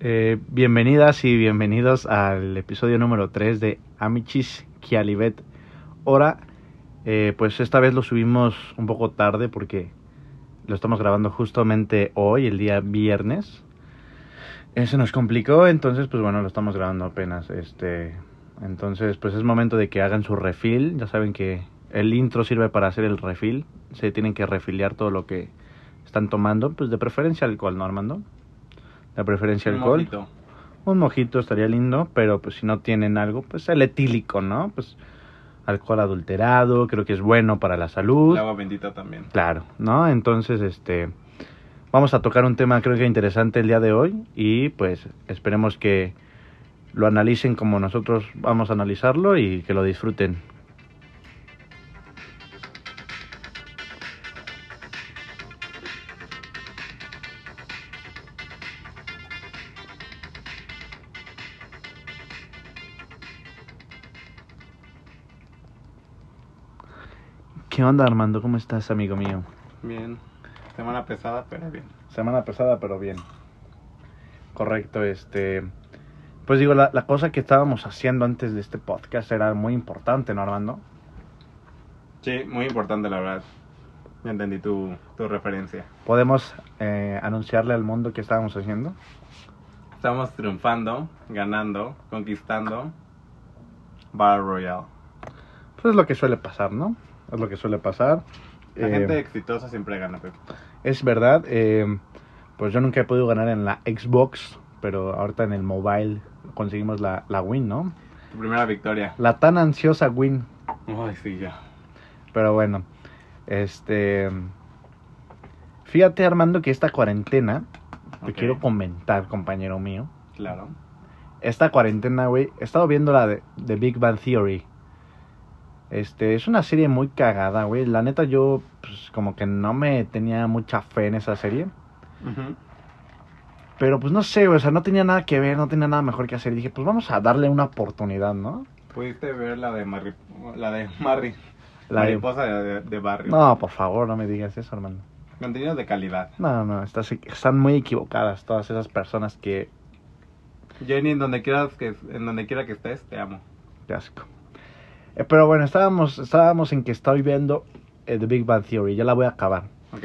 Eh, bienvenidas y bienvenidos al episodio número 3 de Amichis Kialibet. Ahora, eh, pues esta vez lo subimos un poco tarde porque lo estamos grabando justamente hoy, el día viernes. Eh, se nos complicó, entonces pues bueno, lo estamos grabando apenas. Este, entonces pues es momento de que hagan su refill. Ya saben que el intro sirve para hacer el refill. Se tienen que refiliar todo lo que están tomando, pues de preferencia alcohol, ¿no, Armando? De preferencia Un alcohol. mojito. Un mojito estaría lindo, pero pues si no tienen algo, pues el etílico, ¿no? Pues alcohol adulterado, creo que es bueno para la salud. El agua bendita también. Claro, ¿no? Entonces, este vamos a tocar un tema creo que interesante el día de hoy y pues esperemos que lo analicen como nosotros vamos a analizarlo y que lo disfruten. ¿Qué onda, Armando? ¿Cómo estás, amigo mío? Bien. Semana pesada, pero bien. Semana pesada, pero bien. Correcto, este. Pues digo, la, la cosa que estábamos haciendo antes de este podcast era muy importante, ¿no, Armando? Sí, muy importante la verdad. Ya entendí tu, tu referencia. ¿Podemos eh, anunciarle al mundo qué estábamos haciendo? Estamos triunfando, ganando, conquistando Battle Royale. Pues es lo que suele pasar, ¿no? Es lo que suele pasar. La Eh, gente exitosa siempre gana, Pep. Es verdad, eh, pues yo nunca he podido ganar en la Xbox, pero ahorita en el mobile conseguimos la, la win, ¿no? Tu primera victoria. La tan ansiosa win. Ay, sí, ya. Pero bueno, este. Fíjate, Armando, que esta cuarentena, te quiero comentar, compañero mío. Claro. Esta cuarentena, güey, he estado viendo la de, de Big Bang Theory. Este, es una serie muy cagada, güey. La neta, yo, pues, como que no me tenía mucha fe en esa serie. Pero, pues, no sé, güey, o sea, no tenía nada que ver, no tenía nada mejor que hacer. Y dije, pues, vamos a darle una oportunidad, ¿no? ¿Pudiste ver la de Marri... La de Marri... La de- Mariposa de, de barrio. No, por favor, no me digas eso, hermano. Contenido de calidad. No, no, estás, están muy equivocadas todas esas personas que Jenny, en donde quieras que, en donde quiera que estés, te amo. Qué asco. Eh, pero bueno, estábamos, estábamos en que estoy viendo eh, The Big Bang Theory, ya la voy a acabar. Ok.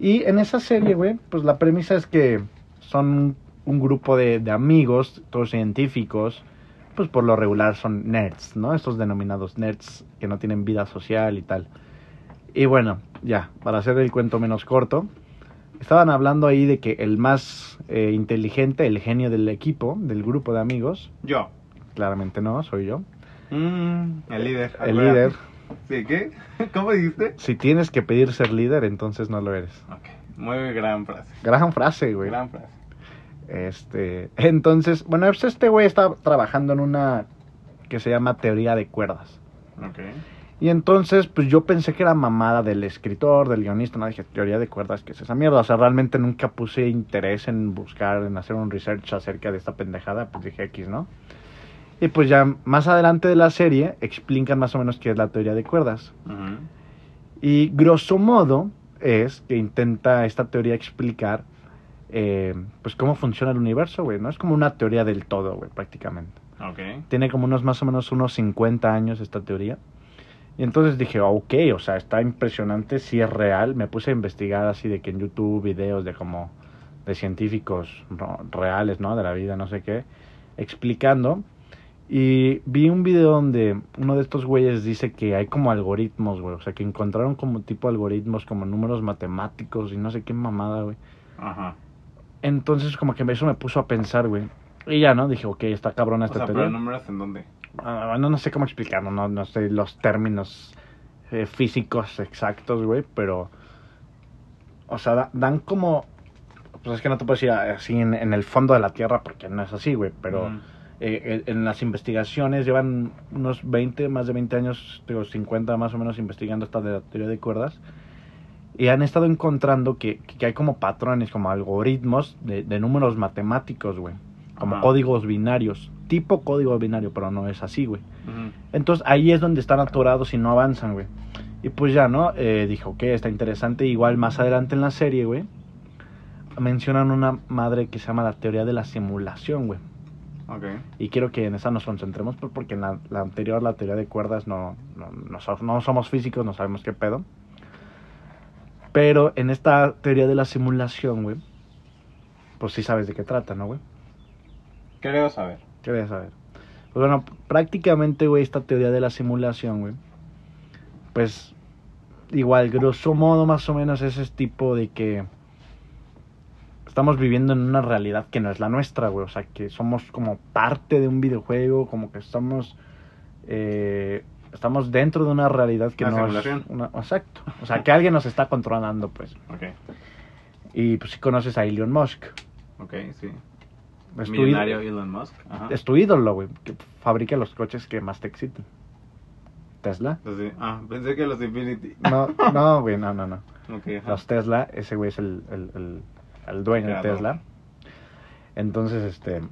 Y en esa serie, güey, pues la premisa es que son un grupo de, de amigos, todos científicos, pues por lo regular son nerds, ¿no? Estos denominados nerds que no tienen vida social y tal. Y bueno, ya, para hacer el cuento menos corto, estaban hablando ahí de que el más eh, inteligente, el genio del equipo, del grupo de amigos, Yo. claramente no, soy yo, Mm, el líder. el acuérdate. líder, ¿Sí? ¿Qué? ¿Cómo dijiste? Si tienes que pedir ser líder, entonces no lo eres. Ok. Muy gran frase. Gran frase, güey. Gran frase. Este, entonces, bueno, pues este güey está trabajando en una que se llama teoría de cuerdas. Ok. Y entonces, pues yo pensé que era mamada del escritor, del guionista, no dije, teoría de cuerdas, que es esa mierda? O sea, realmente nunca puse interés en buscar, en hacer un research acerca de esta pendejada, pues dije X, ¿no? Y pues ya más adelante de la serie explican más o menos qué es la teoría de cuerdas. Ujú. Y grosso modo es que intenta esta teoría explicar eh, pues cómo funciona el universo, güey, ¿no? Es como una teoría del todo, güey, prácticamente. Ok. Tiene como unos más o menos unos 50 años esta teoría. Y entonces dije, ok, o sea, está impresionante, si es real. Me puse a investigar así de que en YouTube videos de como de científicos reales, ¿no? De la vida, no sé qué, explicando. Y vi un video donde uno de estos güeyes dice que hay como algoritmos, güey. O sea, que encontraron como tipo algoritmos, como números matemáticos y no sé qué mamada, güey. Ajá. Entonces como que eso me puso a pensar, güey. Y ya, ¿no? Dije, ok, está cabrona O esta sea, teoría. pero números en dónde? Ah, no, no sé cómo explicarlo, no, no sé los términos eh, físicos exactos, güey, pero... O sea, da- dan como... Pues es que no te puedo decir así en, en el fondo de la Tierra porque no es así, güey, pero... Ujú. Eh, en las investigaciones llevan unos 20, más de 20 años, digo 50 más o menos investigando esta de la teoría de cuerdas. Y han estado encontrando que, que hay como patrones, como algoritmos de, de números matemáticos, güey. Como Ajá. códigos binarios. Tipo código binario, pero no es así, güey. Ujú. Entonces ahí es donde están atorados y no avanzan, güey. Y pues ya, ¿no? Eh, dijo que está interesante. Igual más adelante en la serie, güey. mencionan una madre que se llama la teoría de la simulación, güey. Ok. Y quiero que en esa nos concentremos pues, porque en la, la anterior, la teoría de cuerdas, no, no, no, so- no somos físicos, no sabemos qué pedo. Pero en esta teoría de la simulación, güey, pues sí sabes de qué trata, ¿no, güey? Creo saber. ¿Qué voy a saber? Pues bueno, prácticamente, güey, esta teoría de la simulación, güey, pues igual, grosso modo, más o menos, es ese tipo de que estamos viviendo en una realidad que no es la nuestra, güey. O sea, que somos como parte de un videojuego, como que estamos, eh, estamos dentro de una realidad que no simulación. es una, exacto. O sea, que alguien nos está controlando, pues. Ok. Y pues si conoces a Elon Musk. Ok, sí. Es tu, Millonario Elon Musk. Ajá. es tu ídolo, güey. Que fabrica los coches que más te exciten. Tesla. Entonces, ah, pensé que los Infinity. No, no, güey, no, no, no. Ajá. Los Tesla, ese güey es el, el, el, el dueño de. Tesla. Entonces, este.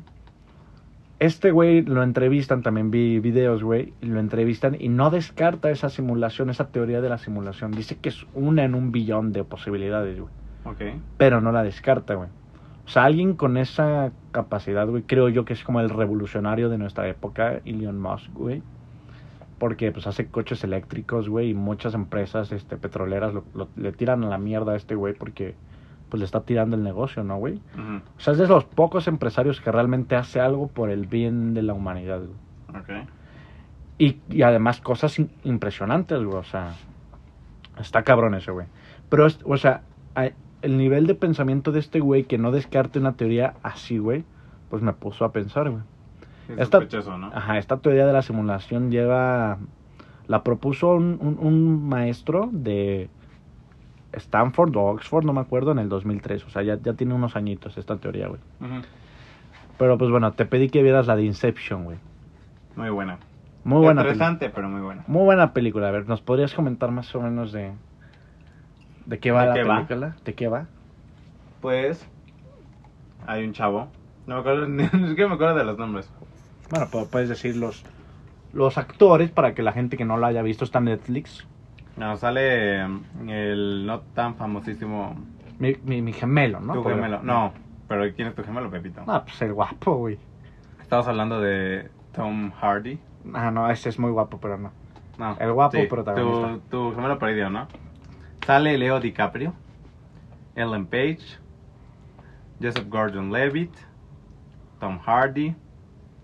Este güey lo entrevistan, también vi videos, güey, lo entrevistan y no descarta esa simulación, esa teoría de la simulación. Dice que es una en un billón de posibilidades, güey. Ok. Pero no la descarta, güey. O sea, alguien con esa capacidad, güey, creo yo que es como el revolucionario de nuestra época, Elon Musk, güey. Porque pues hace coches eléctricos, güey, y muchas empresas este, petroleras lo- lo- le tiran a la mierda a este güey porque pues le está tirando el negocio, ¿no, güey? O sea, es de los pocos empresarios que realmente hace algo por el bien de la humanidad, güey. Ok. Y, y además cosas impresionantes, güey. O sea, está cabrón ese güey. Pero, es- o sea, el nivel de pensamiento de este güey que no descarte una teoría así, güey, pues me puso a pensar, güey. Es Esta- ¿no? Ajá, esta teoría de la simulación lleva... La propuso un, un- un maestro de Stanford o Oxford, no me acuerdo, en el 2003. O sea, ya, ya tiene unos añitos esta teoría, güey. Pero pues bueno, te pedí que vieras la de Inception, güey. Muy buena. Muy buena película. Interesante, pero muy buena. Muy buena película. A ver, ¿nos podrías comentar más o menos de, de qué va ¿De la qué va? película? ¿De qué va? Pues, hay un chavo. No me acuerdo, ni siquiera me acuerdo de los nombres. Bueno, pu- puedes decir los, los actores para que la gente que no lo haya visto está en Netflix. No, sale mm, el no tan famosísimo. Mi, mi, mi gemelo, ¿no? tu gemelo. No, pero ¿quién es tu gemelo, Pepito? Ah, pues el guapo, güey. Estamos hablando de Tom Hardy. Ah, no, ese es muy guapo, pero no. No, El guapo sí, protagonista. Tu, tu gemelo perdido, ¿no? Sale Leo DiCaprio, Ellen Page, Joseph Gordon-Levitt, Tom Hardy.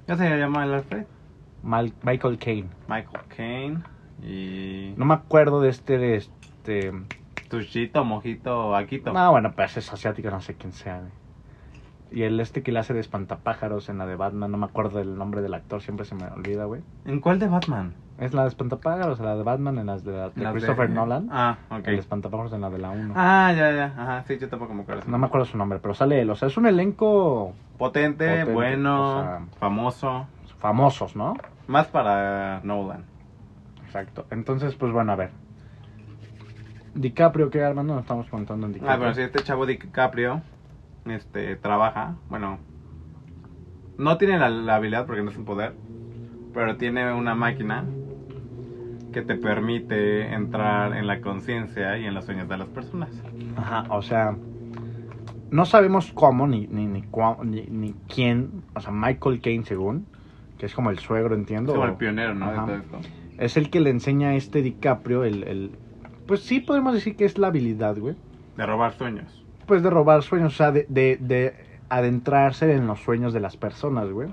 ¿Qué se llama el Alfred? Mal- Michael Caine. Michael Caine y No me acuerdo de este, de este... Tushito, Mojito, Akito. No, bueno, pues es asiático, no sé quién sea. Y el este que le hace de espantapájaros en la de Batman, no me acuerdo del nombre del actor, siempre se me olvida, güey. ¿En cuál de Batman? Es la de espantapájaros, la de Batman en las de, la- de Las Christopher Nolan. Ah, ok. El espantapájaros en la de la 1. Ah, ya, ya. Ajá, sí, yo tampoco me acuerdo. No me acuerdo su nombre, pero sale él. O sea, es un elenco Potente, Potente, bueno, o sea- famoso. famosos, ¿no? Más para Nolan. Exacto. Entonces, pues bueno, a ver. DiCaprio, ¿qué Armando? Nos estamos contando en DiCaprio. Ah, pero sí, este chavo DiCaprio este, trabaja, bueno, no tiene la, la habilidad porque no es un poder, pero tiene una máquina que te permite entrar en la conciencia y en los sueños de las personas. Ajá, o sea, no sabemos cómo ni, ni, ni, ni, ni quién, o sea, Michael Caine según, que es como el suegro, Es entiendo. como o- el pionero, ¿no? De todo esto. Es el que le enseña a este DiCaprio el, el... Pues sí podemos decir que es la habilidad, güey. De robar sueños. Pues de robar sueños, o sea, de, de, de adentrarse en los sueños de las personas, güey.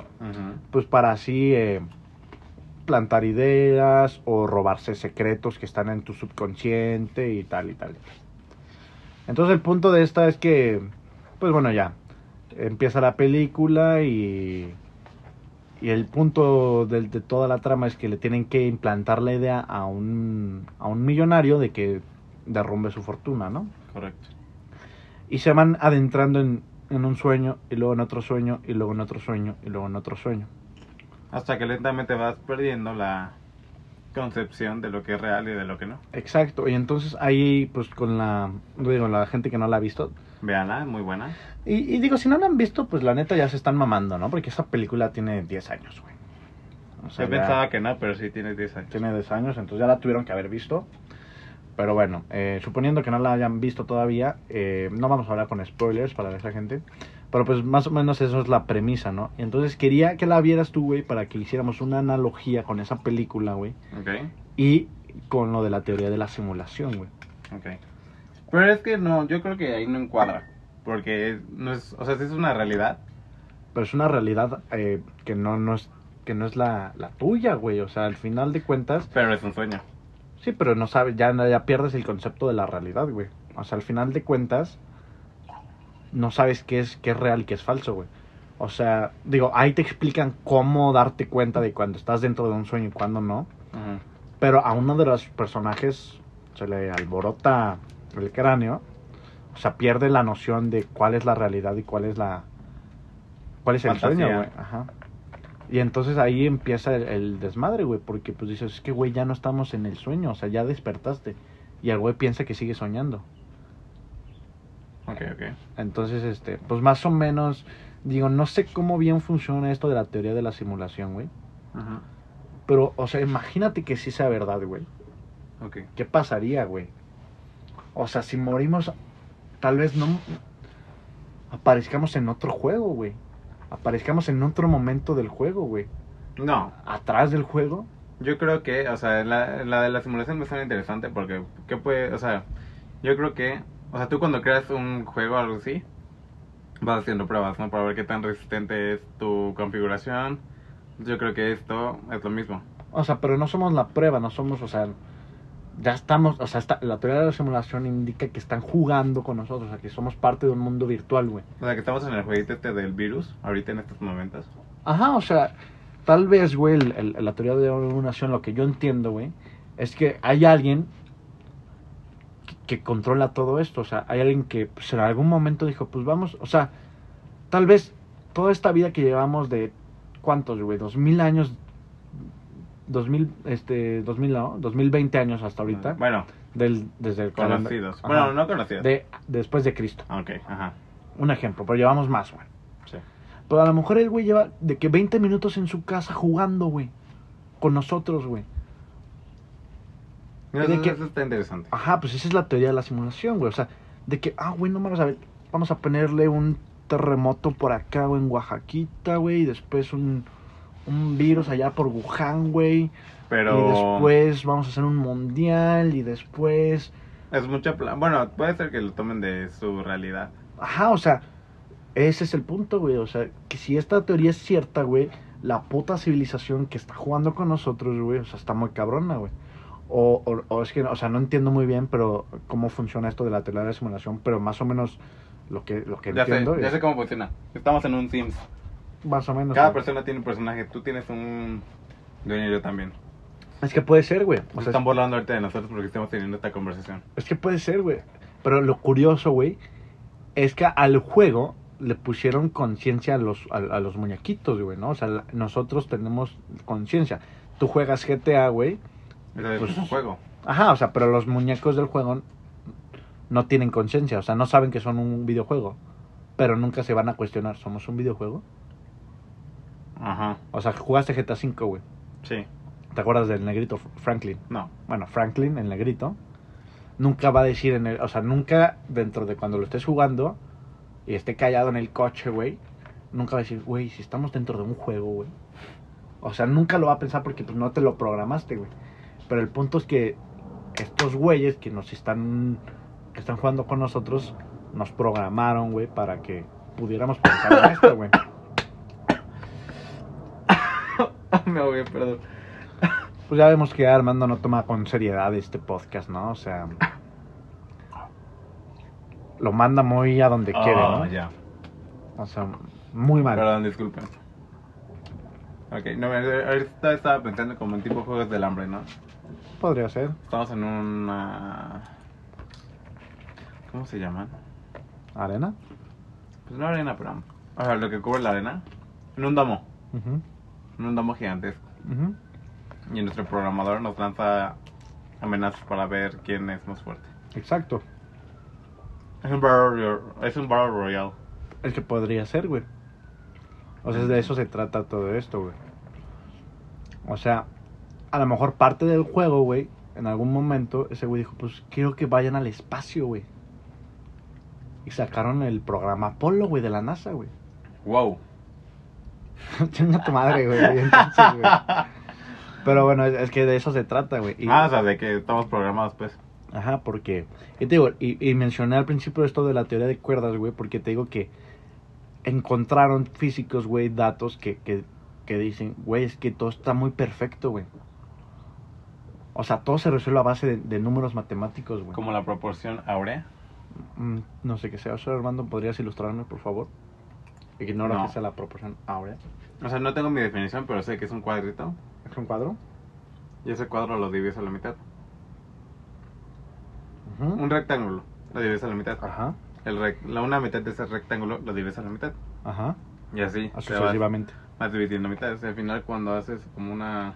Pues para así eh, plantar ideas o robarse secretos que están en tu subconsciente y tal y tal. Entonces el punto de esta es que, pues bueno, ya, empieza la película y, y el punto del- de, toda la trama es que le tienen que implantar la idea a un, a un millonario de que derrumbe su fortuna, ¿no? Correcto. Y se van adentrando en, en un sueño y luego en otro sueño y luego en otro sueño y luego en otro sueño. Hasta que lentamente vas perdiendo la concepción de lo que es real y de lo que no. Exacto, y entonces ahí, pues con la, digo, la gente que no la ha visto, Veanla, muy buena. y, y digo, si no la han visto, pues la neta ya se están mamando, ¿no? Porque esa película tiene 10 años, güey. O sea, Yo ya pensaba que no, pero sí tiene 10 años. tiene 10 años, entonces ya la tuvieron que haber visto. Pero bueno, eh, suponiendo que no la hayan visto todavía, eh, no vamos a hablar con spoilers para esa gente. Pero pues más o menos eso es la premisa, ¿no? Y entonces quería que la vieras tú, güey, para que hiciéramos una analogía con esa película, güey. Ok, Y con lo de la teoría de la simulación, güey. ok. Pero es que no, yo creo que ahí no encuadra. Porque no es, o sea, sí es una realidad. Pero es una realidad eh, que no, no es, que no es la, la tuya, güey. O sea, al final de cuentas, Pero es un sueño. sí, pero no sabes, ya, ya pierdes el concepto de la realidad, güey. O sea, al final de cuentas, no sabes qué es, qué es real y qué es falso, güey. O sea, digo, ahí te explican cómo darte cuenta de cuando estás dentro de un sueño y cuando no. Pero a uno de los personajes se le alborota el cráneo. O sea, pierde la noción de cuál es la realidad y cuál es la. cuál es el sueño, güey. Ajá. Y entonces ahí empieza el, el desmadre, güey. Porque pues dices, es que, güey, ya no estamos en el sueño. O sea, ya despertaste. Y el güey piensa que sigue soñando. Ok, ok. Entonces, este, pues más o menos. Digo, no sé cómo bien funciona esto de la teoría de la simulación, güey. Ujú. Pero, o sea, imagínate que sí sea verdad, güey. Ok. ¿Qué pasaría, güey? O sea, si morimos, tal vez no aparezcamos en otro juego, güey. Aparezcamos en otro momento del juego, güey. No, Atrás del juego. yo creo que, o sea, la, la de la simulación me suena interesante porque, ¿qué puede, o sea, yo creo que, o sea, tú cuando creas un juego o algo así, vas haciendo pruebas, ¿no? Para ver qué tan resistente es tu configuración. Yo creo que esto es lo mismo. O sea, pero no somos la prueba, no somos, o sea, ya estamos, o sea, está- la teoría de la simulación indica que están jugando con nosotros, o sea, que somos parte de un mundo virtual, güey. O sea, que estamos en el jueguito este del virus, ahorita en estos momentos. Ajá, o sea, tal vez, güey, el- el- la teoría de la simulación, lo que yo entiendo, güey, es que hay alguien que, controla todo esto. O sea, hay alguien que pues, en algún momento dijo, pues vamos, o sea, tal vez toda esta vida que llevamos de, ¿cuántos, güey? Dos mil años, dos mil, este, dos mil, no, dos mil veinte años hasta ahorita, Bueno, del, desde el conocidos. Ajá. Bueno, no conocidos. de, después de Cristo. Ah, Ok, ajá. Un ejemplo, pero llevamos más, güey. Sí. Pero a lo mejor el güey lleva de que 20 minutos en su casa jugando, güey. Con nosotros, güey. Mira, De que- eso está interesante. Ajá, pues esa es la teoría de la simulación, güey. O sea, de que, ah, güey, no vamos a ver. Vamos a ponerle un terremoto por acá, güey, en Oaxaquita, güey. Y después un, un virus allá por Wuhan, güey. Pero Y después vamos a hacer un mundial. Y después. es mucha pla- Bueno, puede ser que lo tomen de su realidad. Ajá, o sea, ese es el punto, güey. O sea, que si esta teoría es cierta, güey, la puta civilización que está jugando con nosotros, güey, o sea, está muy cabrona, güey. O, o, o es que, o sea, no entiendo muy bien, pero cómo funciona esto de la teoría de la simulación, pero más o menos lo que, lo que Ya sé, entiendo ya es sé cómo funciona. Estamos en un Sims. más o menos. Cada güey. persona tiene un personaje. Tú tienes un dueño y yo también. Es que puede ser, güey. O Se sea, están volando ahorita de nosotros porque estamos teniendo esta conversación. es que puede ser, güey. Pero lo curioso, güey, es que al juego le pusieron conciencia a los, a, a los muñequitos, güey, ¿no? O sea, nosotros tenemos conciencia. Tú juegas GTA, güey. Eso es Pues- un juego. Ajá, o sea, pero los muñecos del juego no tienen conciencia, o sea, no saben que son un videojuego. Pero nunca se van a cuestionar, ¿somos un videojuego? Ajá. O sea, jugaste GTA V, güey. Sí. ¿Te acuerdas del negrito Franklin? No. Bueno, Franklin, el negrito, nunca va a decir en el, o sea, nunca dentro de cuando lo estés jugando y esté callado en el coche, güey, nunca va a decir, güey, si estamos dentro de un juego, güey. O sea, nunca lo va a pensar porque pues no te lo programaste, güey. Pero el punto es que estos güeyes que nos están que están jugando con nosotros nos programaron, güey, para que pudiéramos pensar en esto, güey. Me ahogué, perdón. Pues ya vemos que Armando no toma con seriedad este podcast, ¿no? O sea, lo manda muy a donde quiere, Oh, ¿no? ya. O sea, muy mal. Perdón, disculpen. Ok, no, ahorita estaba pensando como en tipo juegos del hambre, ¿no? Podría ser. Estamos en una... ¿Cómo se llaman? ¿Arena? Pues no arena, pero... O sea, lo que cubre la arena. En un domo. En un domo gigantesco. Y nuestro programador nos lanza amenazas para ver quién es más fuerte. Exacto. Es un Battle. Es un Battle Royale. El que podría ser, güey. O sea, de eso se trata todo esto, güey. O sea, a lo mejor parte del juego, güey, en algún momento, ese güey dijo, pues quiero que vayan al espacio, güey. Y sacaron el programa Apolo, güey, de la NASA, güey. Wow. Chinga tu madre, güey. entonces, güey. Pero bueno, es, es que de eso se trata, güey. Y- Ah, o sea, de que estamos programados, pues. Ajá, porque. Y te digo, y, y mencioné al principio esto de la teoría de cuerdas, güey, porque te digo que encontraron físicos, güey, datos que, que, que dicen, güey, es que todo está muy perfecto, güey. O sea, todo se resuelve a base de, de números matemáticos, güey. Como la proporción áurea. Mm, no sé qué sea eso, Armando, ¿podrías ilustrarme, por favor? Ignora No. que sea la proporción áurea. O sea, no tengo mi definición, pero sé que es un cuadrito. ¿Es un cuadro? Y ese cuadro lo divides a la mitad. Un rectángulo lo divides a la mitad. Ajá, El rec- la una mitad de ese rectángulo lo divides a la mitad. ajá, Y así te vas, sucesivamente. vas dividiendo mitades. Al final, cuando haces como una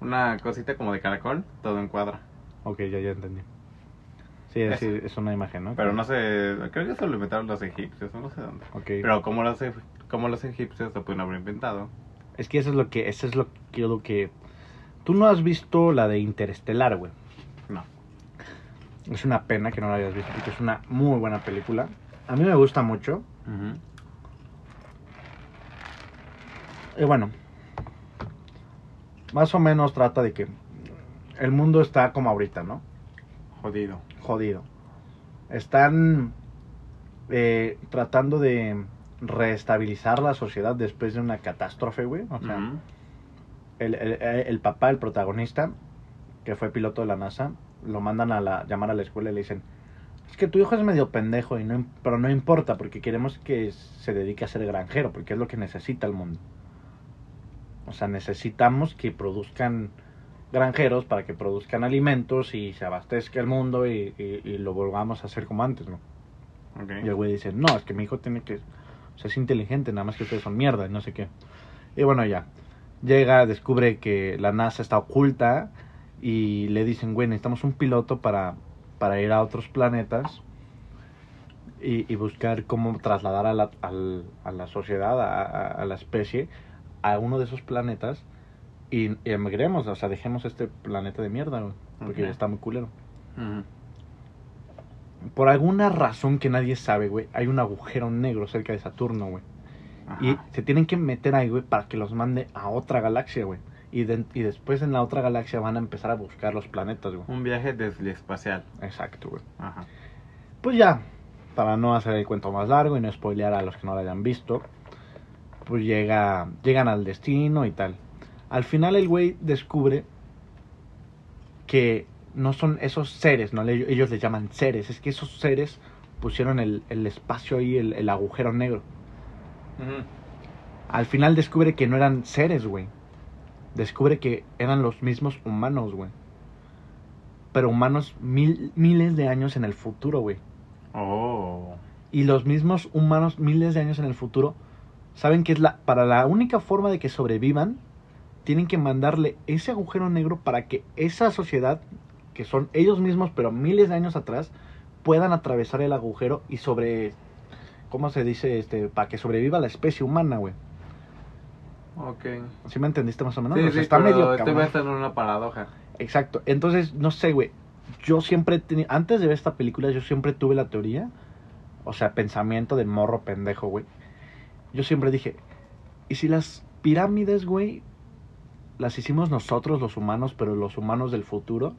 una cosita como de caracol, todo encuadra. Ok, ya, ya entendí. Sí, es, sí, es una imagen, ¿no? Pero no sé, creo que eso lo inventaron los egipcios, no sé dónde. Ok. Pero como los, como los egipcios lo pueden haber inventado. Es que eso es lo que, eso es lo que, lo que... Tú no has visto la de Interestelar, güey. No. Es una pena que no la hayas visto, porque es una muy buena película. A mí me gusta mucho. Y bueno, más o menos trata de que el mundo está como ahorita, ¿no? Jodido. Jodido. Están eh, tratando de reestabilizar la sociedad después de una catástrofe, güey. O sea, el, el, el papá, el protagonista, que fue piloto de la NASA, lo mandan a la, llamar a la escuela y le dicen, es que tu hijo es medio pendejo, y no, pero no importa, porque queremos que se dedique a ser granjero, porque es lo que necesita el mundo. O sea, necesitamos que produzcan granjeros para que produzcan alimentos y se abastezca el mundo y, y- y lo volvamos a hacer como antes, ¿no? Y el güey dice, no, es que mi hijo tiene que... O sea, es inteligente, nada más que ustedes son mierda y no sé qué. Y bueno, ya. Llega, descubre que la NASA está oculta y le dicen, güey, necesitamos un piloto para, para ir a otros planetas y, y buscar cómo trasladar a la, al- a la sociedad, a, a- a la especie, a uno de esos planetas y, emigremos, o sea, dejemos este planeta de mierda, güey, porque está muy culero. Por alguna razón que nadie sabe, güey, hay un agujero negro cerca de Saturno, güey. Ajá. Y se tienen que meter ahí, güey, para que los mande a otra galaxia, güey. Y, de- y después en la otra galaxia van a empezar a buscar los planetas, güey. Un viaje desde espacial. Exacto, güey. Ajá. Pues ya, para no hacer el cuento más largo y no spoilear a los que no lo hayan visto, pues llega, llegan al destino y tal. Al final el güey descubre que no son esos seres, no Le- ellos les llaman seres, es que esos seres pusieron el, el espacio ahí, el, el agujero negro. Al final descubre que no eran seres, güey. Descubre que eran los mismos humanos, güey. Pero humanos mil, miles de años en el futuro, güey. Oh. Y los mismos humanos miles de años en el futuro saben que es la para la única forma de que sobrevivan tienen que mandarle ese agujero negro para que esa sociedad que son ellos mismos pero miles de años atrás puedan atravesar el agujero y sobre ¿cómo se dice este para que sobreviva la especie humana, güey? Ok. ¿Sí me entendiste más o menos? sí, O sea, sí, está pero medio este va a estar en una paradoja. Exacto. Entonces, no sé, güey. Yo siempre tenía, antes de ver esta película, yo siempre tuve la teoría, o sea, pensamiento de morro pendejo, güey. Yo siempre dije, ¿y si las pirámides, güey, las hicimos nosotros los humanos, pero los humanos del futuro?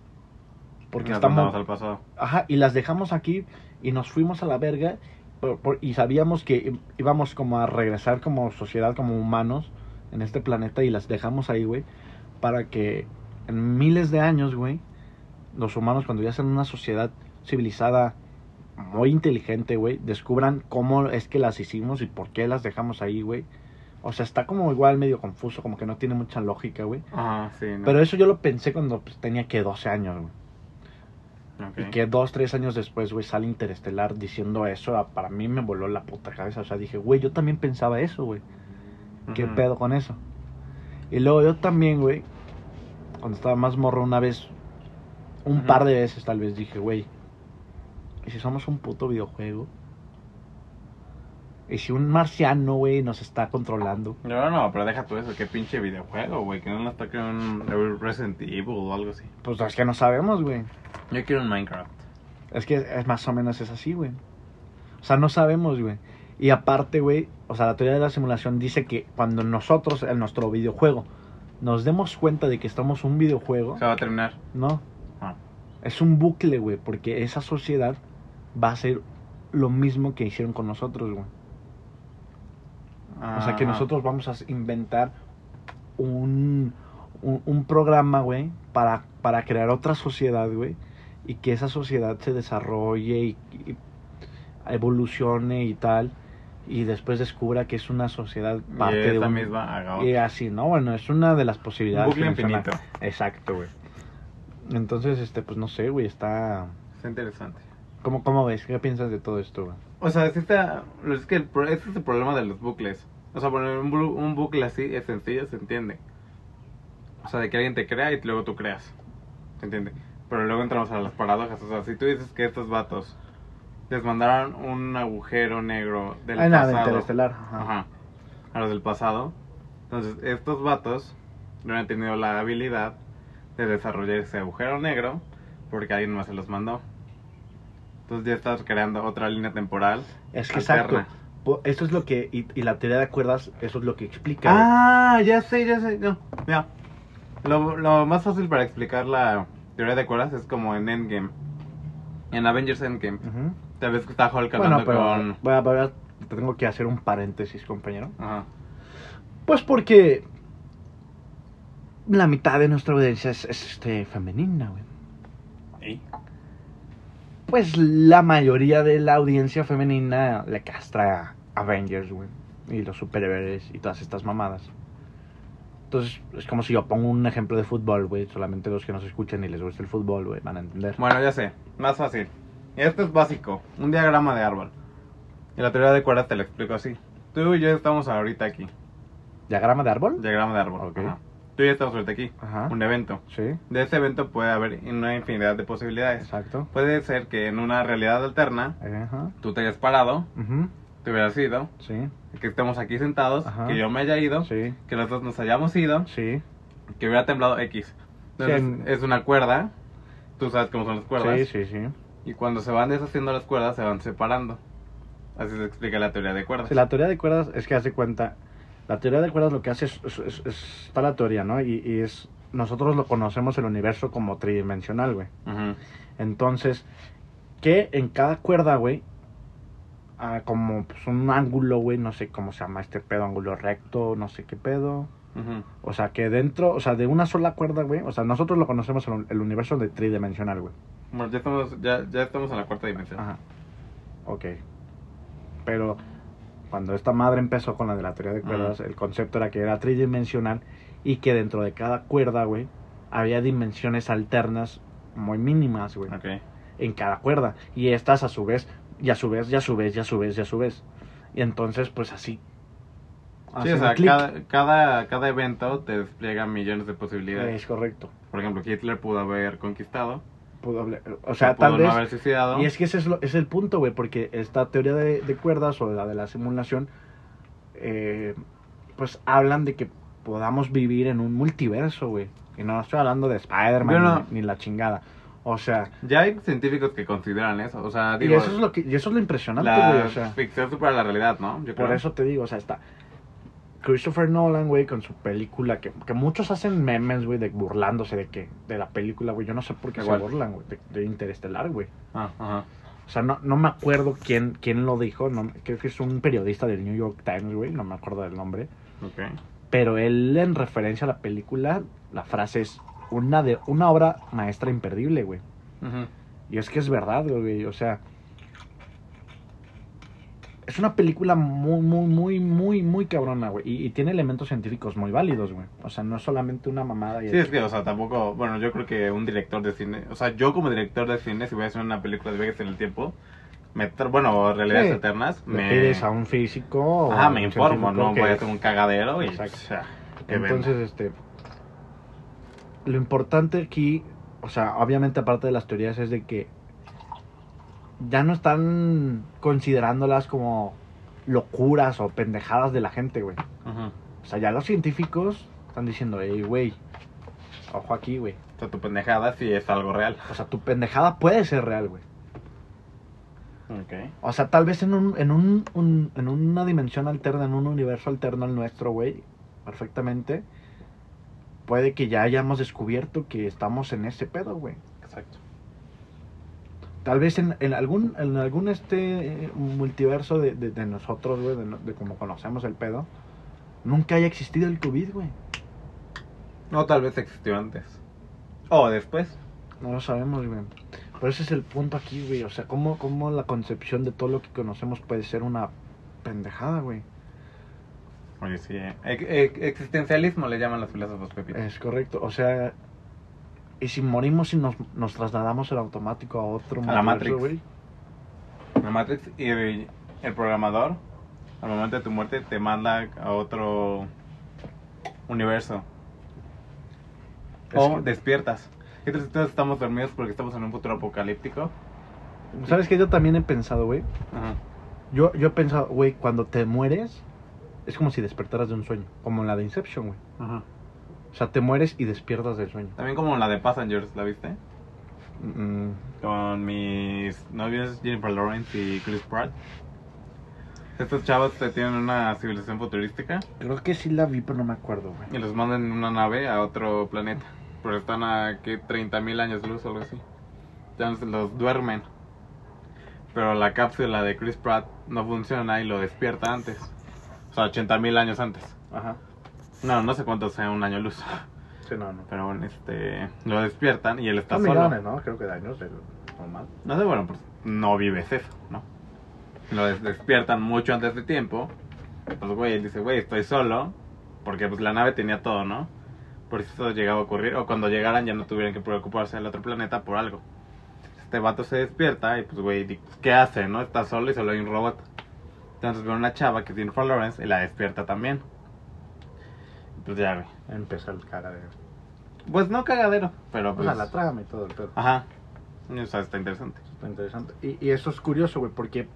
Porque Nos estamos... al pasado. Ajá, y las dejamos aquí y nos fuimos a la verga por- por- y sabíamos que íbamos como a regresar como sociedad, como humanos en este planeta y las dejamos ahí, güey, para que en miles de años, güey, los humanos cuando ya sean una sociedad civilizada muy inteligente, güey, descubran cómo es que las hicimos y por qué las dejamos ahí, güey. O sea, está como igual medio confuso, como que no tiene mucha lógica, güey. Ajá, sí. no. Pero eso yo lo pensé cuando pues, tenía que 12 años, güey. Y que dos, tres años después, güey, sale Interestelar diciendo eso, ah, para mí me voló la puta cabeza. O sea, dije, güey, yo también pensaba eso, güey. ¿Qué pedo con eso? Y luego yo también, güey, cuando estaba más morro una vez, un par de veces tal vez dije, güey, ¿y si somos un puto videojuego? ¿Y si un marciano, güey, nos está controlando? No, no, pero deja tú eso, qué pinche videojuego, güey, que no nos toque un Resident Evil o algo así. Pues es que no sabemos, güey. Yo quiero un Minecraft. Es que es más o menos es así, güey. O sea, no sabemos, güey. Y aparte, güey, o sea, la teoría de la simulación dice que cuando nosotros, en nuestro videojuego, nos demos cuenta de que estamos un videojuego, Se va a terminar. no, Ah. es un bucle, güey, porque esa sociedad va a ser lo mismo que hicieron con nosotros, güey. O sea, que Ajá. nosotros vamos a inventar un, un, un programa, güey, para, para crear otra sociedad, güey, y que esa sociedad se desarrolle y, y evolucione y tal, y después descubra que es una sociedad Y parte de esa un... misma haga Y así, ¿no? Bueno, es una de las posibilidades. Bucle infinito. Exacto, güey. Entonces, este, pues no sé, güey, está... Está interesante. ¿Cómo, ¿Cómo ves? ¿Qué piensas de todo esto, güey? O sea, es que el, ese es el problema de los bucles. O sea, poner un, bu- un bucle así es sencillo, se entiende. O sea, de que alguien te crea y luego tú creas. ¿Se entiende? Pero luego entramos a las paradojas. O sea, si tú dices que estos vatos les mandaron un agujero negro del Ah, nada, pasado. interestelar. Ajá. Ajá. A los del pasado. Entonces, estos vatos no han tenido la habilidad de desarrollar ese agujero negro porque alguien más se los mandó. Entonces ya estás creando otra línea temporal. Es que alterna. exacto. Esto es lo que, y, y la teoría de cuerdas, eso es lo que explica. Ah, ya sé, ya sé. No, mira. Lo, lo más fácil para explicar la teoría de cuerdas es como en Endgame. En Avengers Endgame. güey. Ujú. Tal vez que está Hulk Bueno, hablando pero con... voy a- voy a- te tengo que hacer un paréntesis, compañero. Ajá. Pues porque la mitad de nuestra audiencia es, es, este, femenina, güey. Pues la mayoría de la audiencia femenina le castra a Avengers, güey. Y los superhéroes y todas estas mamadas. Entonces, es como si yo pongo un ejemplo de fútbol, güey. Solamente los que nos escuchan y les gusta el fútbol, güey, van a entender. Bueno, ya sé. Más fácil. Esto es básico. Un diagrama de árbol. Y la teoría de cuerdas te lo explico así. Tú y yo estamos ahorita aquí. ¿Diagrama de árbol? Diagrama de árbol. Ok. Ajá. Tú y yo estamos ahorita aquí. Ajá. Un evento. Sí, De ese evento puede haber una infinidad de posibilidades. exacto. Puede ser que en una realidad alterna Ajá. tú te hayas parado, ujú, te hubieras ido, Sí, que estemos aquí sentados, Ajá. que yo me haya ido, sí, que los dos nos hayamos ido, sí. que hubiera temblado X. Entonces Sí, en- es una cuerda, tú sabes cómo son las cuerdas, Sí, sí, sí. y cuando se van deshaciendo las cuerdas se van separando. Así se explica la teoría de cuerdas. Sí, la teoría de cuerdas es que hace cuenta. La teoría de cuerdas lo que hace es. es- es- es- está la teoría, ¿no? Y, y es. Nosotros lo conocemos el universo como tridimensional, güey. Ujú. Entonces, que en cada cuerda, güey. ah, como pues, un ángulo, güey. No sé cómo se llama este pedo, ángulo recto, no sé qué pedo. Ujú. O sea, que dentro, o sea, de una sola cuerda, güey. O sea, nosotros lo conocemos el, el universo de tridimensional, güey. Bueno, ya estamos, ya, ya estamos en la cuarta dimensión. Ajá. Ok. Pero cuando esta madre empezó con la de la teoría de cuerdas, el concepto era que era tridimensional y que dentro de cada cuerda, güey, había dimensiones alternas muy mínimas, güey, Ok. en cada cuerda. Y estas a su vez, y a su vez, y a su vez, y a su vez, y a su vez. Y entonces, pues así. Sí, o sea, cada, cada, cada evento te despliega millones de posibilidades. Es correcto. Por ejemplo, Hitler pudo haber conquistado, Pudo hablar- o sea, pudo tal no vez. haber suicidado. Y es que ese es, lo- es el punto, güey, porque esta teoría de, de cuerdas o la de la simulación, eh, pues hablan de que podamos vivir en un multiverso, güey. Y no estoy hablando de Spider-Man no- ni, ni la chingada. O sea, Ya hay científicos que consideran eso. O sea, y digo, eso es lo que y eso es lo impresionante, la güey. O sea, ficción supera la realidad, ¿no? Yo por creo. eso te digo, o sea, está Christopher Nolan, güey, con su película, que, que muchos hacen memes, güey, de burlándose de que de la película, güey. Yo no sé por qué se Igual. burlan, güey, de, de Interestelar, güey. Ah, ajá. O sea, no, no me acuerdo quién, quién lo dijo. No, creo que es un periodista del New York Times, güey. No me acuerdo del nombre. Ok. Pero él, en referencia a la película, la frase es una, de, una obra maestra imperdible, güey. Ujú. Y es que es verdad, güey. O sea, es una película muy, muy, muy, muy, muy cabrona, güey. Y, y tiene elementos científicos muy válidos, güey. O sea, no es solamente una mamada. Y Sí, es que, o sea, tampoco, bueno, yo creo que un director de cine, o sea, yo como director de cine, si voy a hacer una película de viajes en el tiempo, me, bueno, realidades Sí. alternas, le me, pides a un físico. o ajá, a me informo, no voy a hacer un cagadero y, Exacto. o sea, Entonces, venda. este. Lo importante aquí, o sea, obviamente aparte de las teorías, es de que ya no están considerándolas como locuras o pendejadas de la gente, güey. O sea, ya los científicos están diciendo, hey, güey, ojo aquí, güey. O sea, tu pendejada sí es algo real. O sea, tu pendejada puede ser real, güey. Ok. O sea, tal vez en, un, en, un, un- en una dimensión alterna, en un universo alterno al nuestro, güey, perfectamente, puede que ya hayamos descubierto que estamos en ese pedo, güey. Exacto. Tal vez en, en algún en algún este multiverso de, de, de nosotros, güey, de, no- de como conocemos el pedo, nunca haya existido el COVID, güey. O tal vez existió antes. O después. No lo sabemos, güey. Pero ese es el punto aquí, güey. O sea, ¿cómo, cómo la concepción de todo lo que conocemos puede ser una pendejada, güey. Oye, sí. eh. Ex- ex- existencialismo le llaman los filósofos Pepito. Es correcto. O sea, y si morimos y nos, nos trasladamos en automático a otro A la Matrix. güey. La Matrix y el, el programador, al momento de tu muerte, te manda a otro universo. Es o que- despiertas. Entonces todos estamos dormidos porque estamos en un futuro apocalíptico. ¿Sabes qué? Yo también he pensado, güey. Ajá. Yo, yo he pensado, güey, cuando te mueres, es como si despertaras de un sueño. Como en la de Inception, güey. Ajá. O sea, te mueres y despiertas del sueño. También como la de Passengers, ¿la viste? Mm, Con mis novios Jennifer Lawrence y Chris Pratt. Estos chavos te tienen una civilización futurística creo que sí la vi, pero no me acuerdo, y güey. los mandan en una nave a otro planeta. Pero están a ¿qué? 30.000 años luz o algo así. Entonces los duermen. Pero la cápsula de Chris Pratt no funciona y lo despierta antes. O sea, 80.000 años antes. Ajá. No, no sé cuánto sea un año luz. Sí, no, no. Pero bueno, este, lo despiertan y él está Son solo. millones, ¿no? Creo que de años, normal. No sé, bueno, pues no vives eso, ¿no? Lo des- despiertan mucho antes de tiempo. Pues, güey, él dice, güey, estoy solo. Porque, pues, la nave tenía todo, ¿no? Por si eso llegaba a ocurrir. O cuando llegaran ya no tuvieran que preocuparse del otro planeta por algo. Este vato se despierta y, pues, güey, di- ¿qué hace, no? Está solo y solo hay un robot. Entonces ve una chava que tiene Lawrence y la despierta también. Pues ya, güey. Empieza el cara de... Pues no cagadero, pero O sea, la trama y todo el pedo. Ajá. O sea, está interesante. Está interesante. Y, y eso es curioso, güey, porque...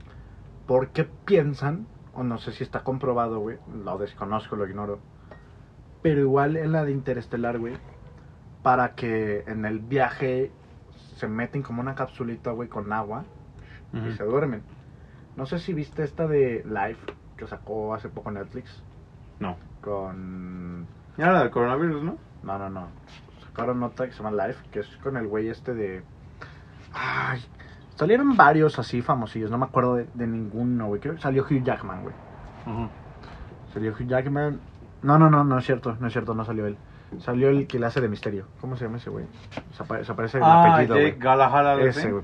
¿Por qué piensan? O no sé si está comprobado, güey. Lo desconozco, lo ignoro. Pero igual en la de Interestelar, güey. Para que en el viaje se meten como una capsulita, güey, con agua. y se duermen. No sé si viste esta de Life que sacó hace poco Netflix No. con Y ahora del coronavirus, ¿no? no no no sacaron otra que se llama Life que es con el güey este de ay salieron varios así famosillos no me acuerdo de, de ninguno güey creo que salió Hugh Jackman güey salió Hugh Jackman no no no no es cierto no es cierto no salió él salió el que le hace de misterio cómo se llama ese güey se, apare- se aparece el Ah, apellido Jake. Galahad. Ese, güey.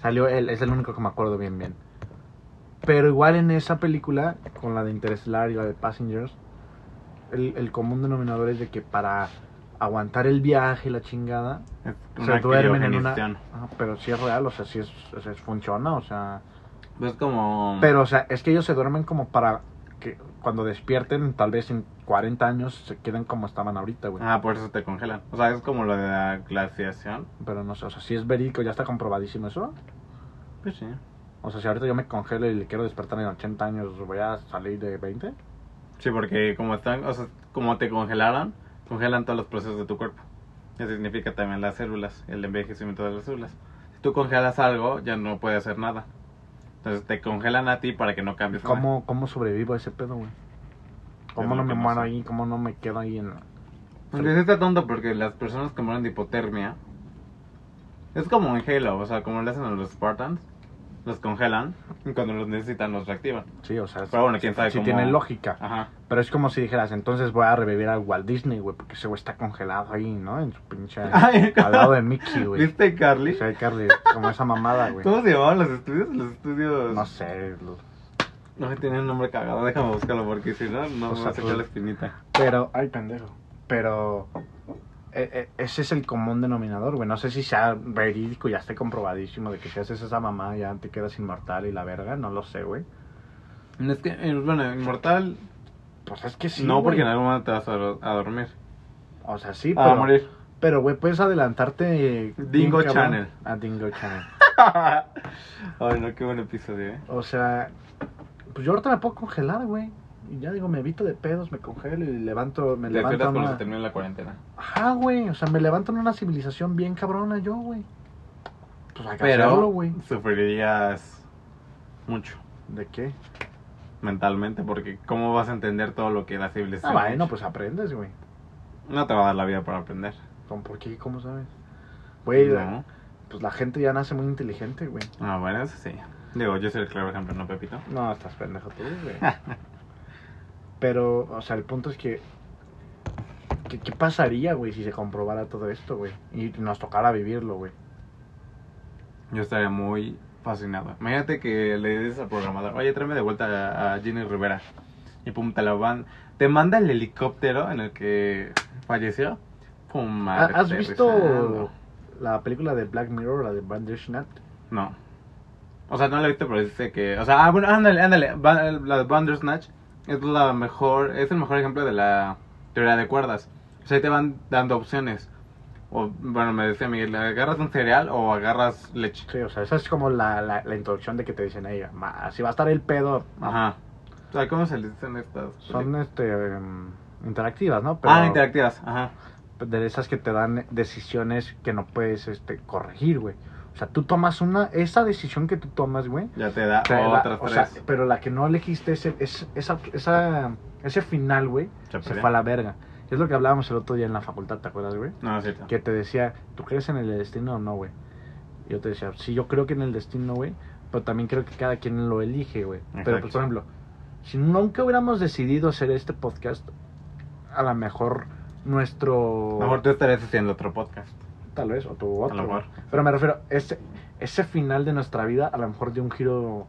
Salió él, es el único que me acuerdo bien, bien. Pero igual en esa película, con la de Interstellar y la de Passengers, el, el común denominador es de que para aguantar el viaje y la chingada, se duermen en una... pero sí es real, o sea, sí es, o sea, funciona, o sea... Pues como... Pero, o sea, es que ellos se duermen como para que cuando despierten, tal vez en 40 años, se queden como estaban ahorita, güey. Ah, por eso te congelan. O sea, es como lo de la glaciación. Pero no sé, o sea, si es verídico, ya está comprobadísimo eso. Pues sí. O sea, si ahorita yo me congelo y le quiero despertar en 80 años, ¿voy a salir de 20? Sí, porque como están, o sea, como te congelaron, congelan todos los procesos de tu cuerpo. Eso significa también las células, el envejecimiento de las células. Si tú congelas algo, ya no puede hacer nada. Entonces te congelan a ti para que no cambies nada. ¿Cómo, ¿Cómo sobrevivo a ese pedo, güey? ¿Cómo no me no muero ahí? ¿Cómo no me quedo ahí en...? Aunque sí está tonto porque las personas que mueren de hipotermia es como en Halo, o sea, como le hacen a los Spartans, los congelan y cuando los necesitan los reactivan. Sí, o sea, Pero bueno, quién sabe cómo- tiene lógica. Ajá. Pero es como si dijeras, entonces voy a revivir a Walt Disney, güey, porque ese güey está congelado ahí, ¿no? En su pinche... Ay, al lado de Mickey, güey. ¿Viste Carly? O sea, Carly, como esa mamada, güey. ¿Cómo se llamaban los estudios? Los estudios... No sé, No me tienen un nombre cagado, déjame buscarlo porque si no, no O me sea, va a sacar la espinita. Pero, ay, pendejo. Pero ese es el común denominador, güey. No sé si sea verídico, ya esté comprobadísimo de que si haces esa mamá ya te quedas inmortal y la verga. No lo sé, güey. Es que, eh, bueno, inmortal, Pues es que sí. no, porque en algún momento te vas a, do- a dormir. O sea, sí, a pero. morir. Pero, güey, puedes adelantarte. eh, Dingo bien Channel. A Dingo Channel. Ay, no, qué buen episodio, eh. O sea, Pues yo ahorita me puedo congelar, güey. Y ya digo, me evito de pedos, me congelo y levanto, me Te levanto en cuando una... se termine la cuarentena. Ajá, güey. O sea, me levanto en una civilización bien cabrona yo, güey. Pues hay que hacerlo, Pero güey. sufrirías mucho ¿De qué? mentalmente porque ¿cómo vas a entender todo lo que la Ah, civilización bueno, ha pues aprendes, güey. No te va a dar la vida para aprender. ¿Cómo, ¿Por qué? ¿Cómo sabes? Güey, No. pues la gente ya nace muy inteligente, güey. Ah, bueno, eso sí. Digo, yo soy el claro ejemplo, ¿no, Pepito? No, estás pendejo tú, güey. Pero, o sea, el punto es que... ¿Qué, qué pasaría, güey, si se comprobara todo esto, güey? Y nos tocara vivirlo, güey. Yo estaría muy fascinado. Imagínate que le dices al programador, oye, tráeme de vuelta a, a Ginny Rivera. Y pum, te la van. Te manda el helicóptero en el que falleció. Pum, ¿Ha- madre, ¿Has visto la película de Black Mirror, la de Bandersnatch? No. O sea, no la he visto, pero dice que. O sea, ah, bueno, ándale, ándale. La de Bandersnatch es la mejor. Es el mejor ejemplo de la teoría de cuerdas. O sea, ahí te van dando opciones. O, bueno, me decía Miguel, ¿agarras un cereal o agarras leche? Sí, o sea, esa es como la, la, la introducción de que te dicen ella. Así va a estar el pedo. Ajá. O sea, ¿cómo se les dicen estas? Son este em, interactivas, ¿no? Ah, interactivas, ajá. de esas que te dan decisiones que no puedes este, corregir, güey. O sea, tú tomas una, esa decisión que tú tomas, güey. Ya te da te la- otras o tres. sea, pero la que no elegiste, ese, es, esa, esa, ese final, güey, Se fue a la verga. Es lo que hablábamos el otro día en la facultad, ¿te acuerdas, güey? No, cierto. Que te decía, ¿tú crees en el destino o no, güey? Yo te decía, sí, yo creo que en el destino, güey, pero también creo que cada quien lo elige, güey. Pero, pues, por ejemplo, si nunca hubiéramos decidido hacer este podcast, a lo mejor nuestro... A lo mejor tú estarías haciendo otro podcast. Tal vez, o tu otro. Mejor. Pero me refiero, ese, ese final de nuestra vida a lo mejor dio un giro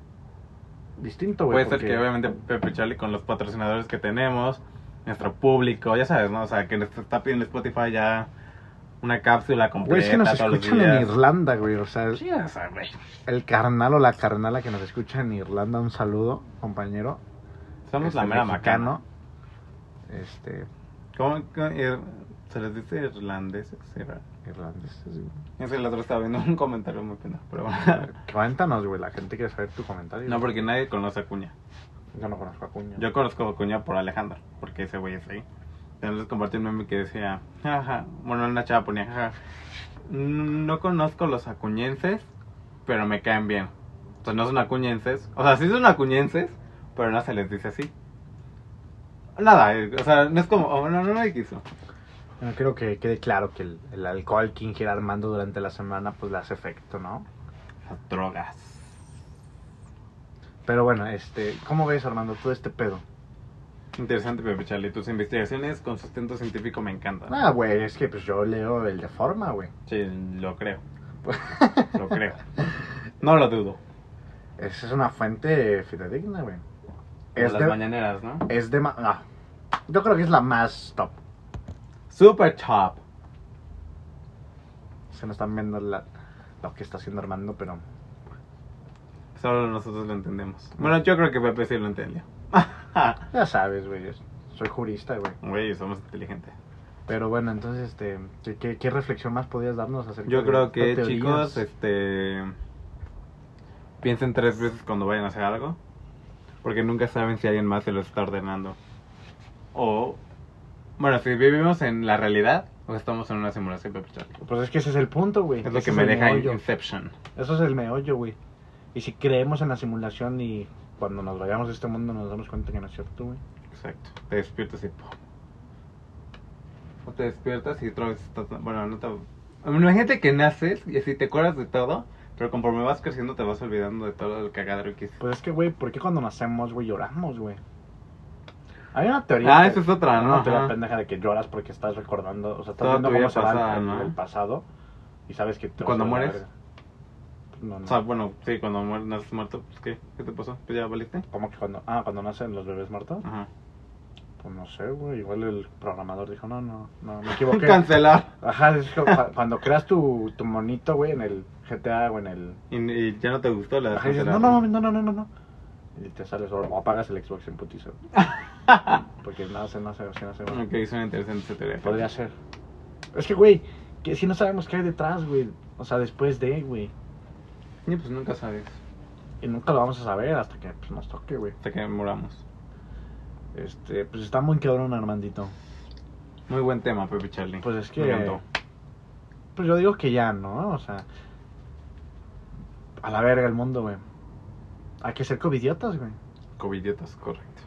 distinto, güey. Puede ser que obviamente Pepe Charlie con los patrocinadores que tenemos, nuestro público, ya sabes, ¿no? O sea, que nos está pidiendo Spotify ya una cápsula completa Güey, es que nos escuchan en. Irlanda, güey. O sea, Sí, o sea, güey. el carnal o la carnala que nos escucha en Irlanda, un saludo, compañero. Somos Este, la mera mexicano. macana. Este, ¿Cómo, ir- se les dice irlandeses? Era- irlandeses, güey. Es que el otro estaba viendo un comentario muy pena, pero bueno. Cuéntanos, güey, la gente quiere saber tu comentario. No, porque nadie conoce a Cuña. Yo no conozco a Cuña. Yo conozco a Cuña por Alejandro, porque ese güey es ahí. Entonces les compartí un meme que decía, jaja, bueno, una chava ponía, jaja, no conozco los acuñenses, pero me caen bien. O sea, no son acuñenses, o sea, sí son acuñenses, pero no se les dice así. Nada, eh, o sea, no es como, oh, no, no me quiso. Bueno, creo que quede claro que el, el alcohol que ingiere Armando durante la semana, pues le hace efecto, ¿no? Las drogas. Pero bueno, este, ¿cómo ves, Armando, todo este pedo? Interesante, Pepe Charlie, tus investigaciones con sustento científico me encantan. Ah, güey, es que pues yo leo el de forma, güey. Sí, lo creo, lo creo. No lo dudo. Esa es una fuente fidedigna, güey. Es las de, mañaneras, ¿no? es de... No. Yo creo que es la más top. Super top. Se nos están viendo la- lo que está haciendo Armando, pero... Solo nosotros lo entendemos. Bueno, yo creo que Pepe sí lo entendió. Ya sabes, güey. Soy jurista, güey. Güey, somos inteligentes. Pero bueno, entonces, este... ¿qué- ¿Qué, qué reflexión más podías darnos acerca Yo de creo que, teorías? chicos, este. Piensen tres veces cuando vayan a hacer algo. Porque nunca saben si alguien más se lo está ordenando. O. Bueno, si vivimos en la realidad o estamos en una simulación, Charlie. Pues es que ese es el punto, güey. Es lo Ese que me deja meollo. Inception. Eso es el meollo, güey. Y si creemos en la simulación y cuando nos vayamos de este mundo nos damos cuenta que no es cierto, güey. Exacto. Te despiertas y. ¡pum! O te despiertas y otra vez estás. Bueno, no te. Imagínate que naces y así te acuerdas de todo. Pero conforme vas creciendo te vas olvidando de todo el cagadero que hiciste. Pues es que, güey, ¿por qué cuando nacemos, güey, lloramos, güey? Hay una teoría. Ah, que- esa es otra, ¿no? Una teoría Ajá. pendeja de que lloras porque estás recordando, o sea, estás Toda viendo cómo se va el- ¿no? el pasado y sabes que te ¿Cuando mueres? No, no. O sea, bueno, sí, cuando mueres, naces muerto, pues ¿qué? ¿Qué te pasó? ¿Pues ya valiste? ¿Cómo que cuando, ah, cuando nacen los bebés muertos? Ajá. Pues no sé, güey, igual el programador dijo, no, no, no, me equivoqué. Cancelar. Ajá, es cu- cuando creas tu, tu monito, güey, en el GTA o en el... Y, y ya no te gustó la Ajá, dices, no, no, no, no, no, no, no. Y te sales o o apagas el Xbox en putizo. Porque no sé, no sé, no sé. Ok, suena interesante esa teoría. Podría ser. Es que, güey, que si no sabemos qué hay detrás, güey. O sea, después de, güey. Y pues nunca sabes. Y nunca lo vamos a saber hasta que pues, nos toque, güey. Hasta que muramos. Este, pues está muy cabrón, Armandito. Muy buen tema, Pepe Charlie. Pues es que. Pues yo digo que ya, ¿no? O sea. A la verga el mundo, güey. Hay que ser covidiotas, güey. Covidiotas, correcto.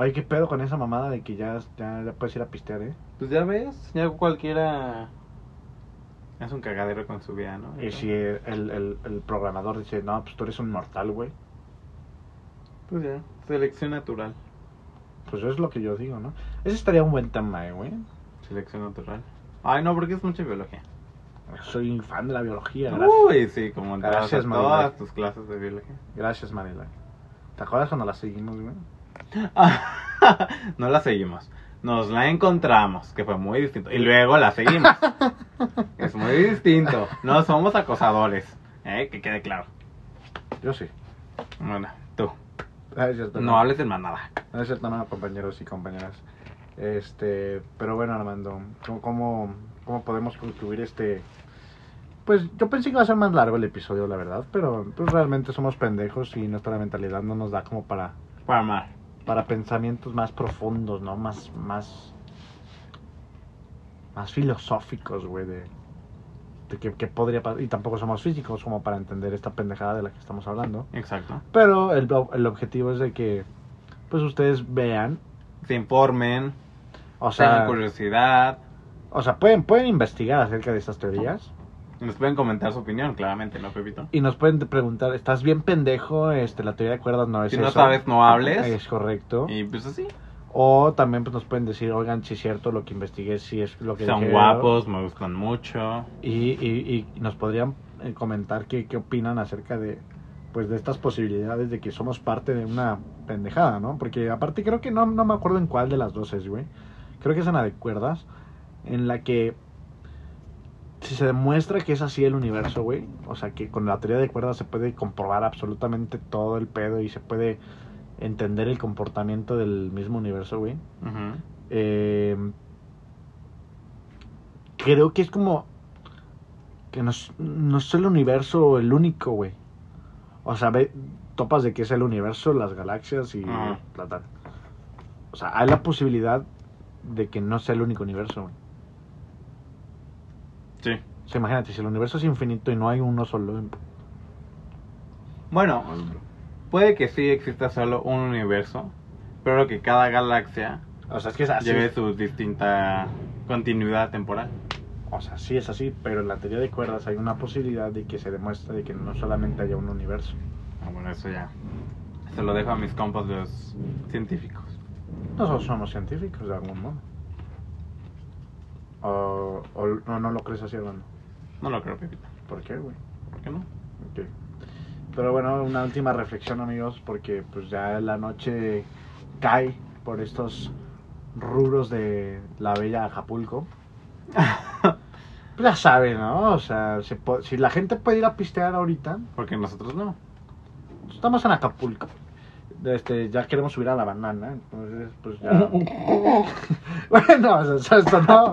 Oye, ¿qué pedo con esa mamada de que ya, ya, ya puedes ir a pistear, eh? Pues ya ves, ya cualquiera es un cagadero con su vida, ¿no? Y si el, el, el programador dice, no, pues tú eres un mortal, güey. Pues ya, selección natural. Pues eso es lo que yo digo, ¿no? Ese estaría un buen tema, eh, güey. Selección natural. Ay, no, porque es mucha biología. Soy fan de la biología, gracias. Uy, sí, como en todas, Gracias, todas Manuel. tus clases de biología. Gracias, Marila. ¿Te acuerdas cuando la seguimos, güey? no la seguimos. Nos la encontramos, que fue muy distinto. Y luego la seguimos. es muy distinto. No somos acosadores. ¿eh? Que quede claro. Yo sí. Bueno, tú. Ah, es cierto, No hables de más nada. No es cierto, no, compañeros y compañeras. Este, pero bueno, Armando, ¿cómo, cómo, cómo podemos concluir este? Pues yo pensé que iba a ser más largo el episodio, la verdad, pero pues, realmente somos pendejos y nuestra mentalidad no nos da como para, Para amar. Para pensamientos más profundos, ¿no? Más, más, más filosóficos, güey, de, de que, que podría pasar. Y tampoco somos físicos como para entender esta pendejada de la que estamos hablando. Exacto. Pero el, el objetivo es de que, pues ustedes vean, Se informen, o tengan sea, curiosidad. O sea, pueden, pueden investigar acerca de estas teorías y Nos pueden comentar su opinión, claramente, ¿no, Pepito? y nos pueden preguntar, ¿estás bien pendejo? Este, la teoría de cuerdas no es Si no eso. sabes, no hables. Es correcto. Y pues así. O también pues, nos pueden decir, oigan, si es cierto lo que investigué, si es lo que Son guapos, me gustan mucho. Y, y, y nos podrían eh, comentar qué, qué opinan acerca de pues de estas posibilidades de que somos parte de una pendejada, ¿no? Porque aparte creo que no, no me acuerdo en cuál de las dos es, güey. Creo que es en la de cuerdas, en la que si se demuestra que es así el universo, güey, o sea que con la teoría de cuerdas se puede comprobar absolutamente todo el pedo y se puede entender el comportamiento del mismo universo, güey. Ujú. Eh, creo que es como que no, es- no es el universo el único, güey. O sea, ve, topas de que es el universo, las galaxias y la tal. O sea, hay la posibilidad de que no sea el único universo, güey. Sí. O sea, imagínate, si el universo es infinito y no hay uno solo. Bueno, puede que sí exista solo un universo, pero que cada galaxia O sea, es que es así. lleve su distinta continuidad temporal. O sea, sí es así, pero en la teoría de cuerdas hay una posibilidad de que se demuestre de que no solamente haya un universo. Ah, bueno, eso ya. Se lo dejo a mis compas los científicos. Nosotros somos científicos de algún modo. O, o no, no lo crees así, hermano. No lo creo, Pepito. ¿Por qué, güey? ¿Por qué no? Ok. Pero bueno, una última reflexión, amigos, porque pues ya la noche cae por estos rubros de la bella Acapulco. Pues ya saben, ¿no? O sea, se si la gente puede ir a pistear ahorita, Porque nosotros no. estamos en Acapulco. Este, ya queremos subir a la banana, entonces pues ya... bueno, o sea, sonó,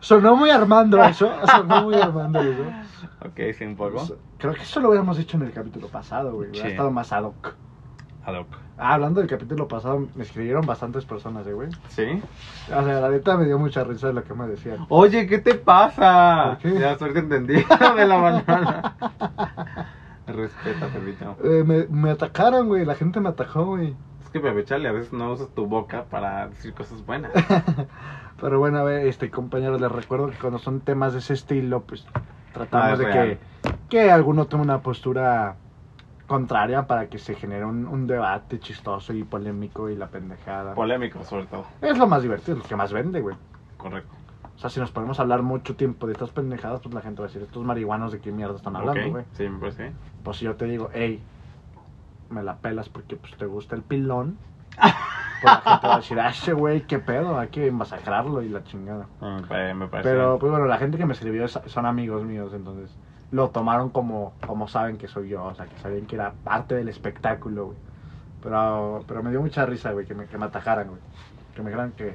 sonó muy Armando eso, sonó muy Armando eso. Ok, sí, un poco. Creo que eso lo hubiéramos hecho en el capítulo pasado, güey. Sí. estado más ad hoc. Ad hoc. Ah, hablando del capítulo pasado, me escribieron bastantes personas, eh, güey. ¿Sí? O sea, la neta me dio mucha risa de lo que me decían. Oye, ¿qué te pasa? ¿Por qué? Ya suerte entendí de la banana. Respeta, Pepito. Eh, me, me atacaron, güey. La gente me atacó, güey. Es que Pepe Charlie, a veces no usas tu boca para decir cosas buenas. Pero bueno, a ver, este compañero, les recuerdo que cuando son temas de ese estilo, pues tratamos Ah, de real. que, que alguno tome una postura contraria para que se genere un, un debate chistoso y polémico y la pendejada. Polémico, sobre todo. es lo más divertido, es lo que más vende, güey. Correcto. O sea, si nos podemos hablar mucho tiempo de estas pendejadas, pues la gente va a decir, estos marihuanos de qué mierda están hablando, güey. Sí, me parece. Pues si yo te digo, hey, me la pelas porque pues te gusta el pilón, pues la gente va a decir, ah, ese güey, qué pedo, hay que masacrarlo y la chingada. Me parece. Me parece. Pero pues bueno, la gente que me escribió es- son amigos míos, entonces lo tomaron como, como saben que soy yo, o sea, que sabían que era parte del espectáculo, güey. Pero, pero me dio mucha risa, güey, que me, que me atacaran, güey. Que me dijeran que...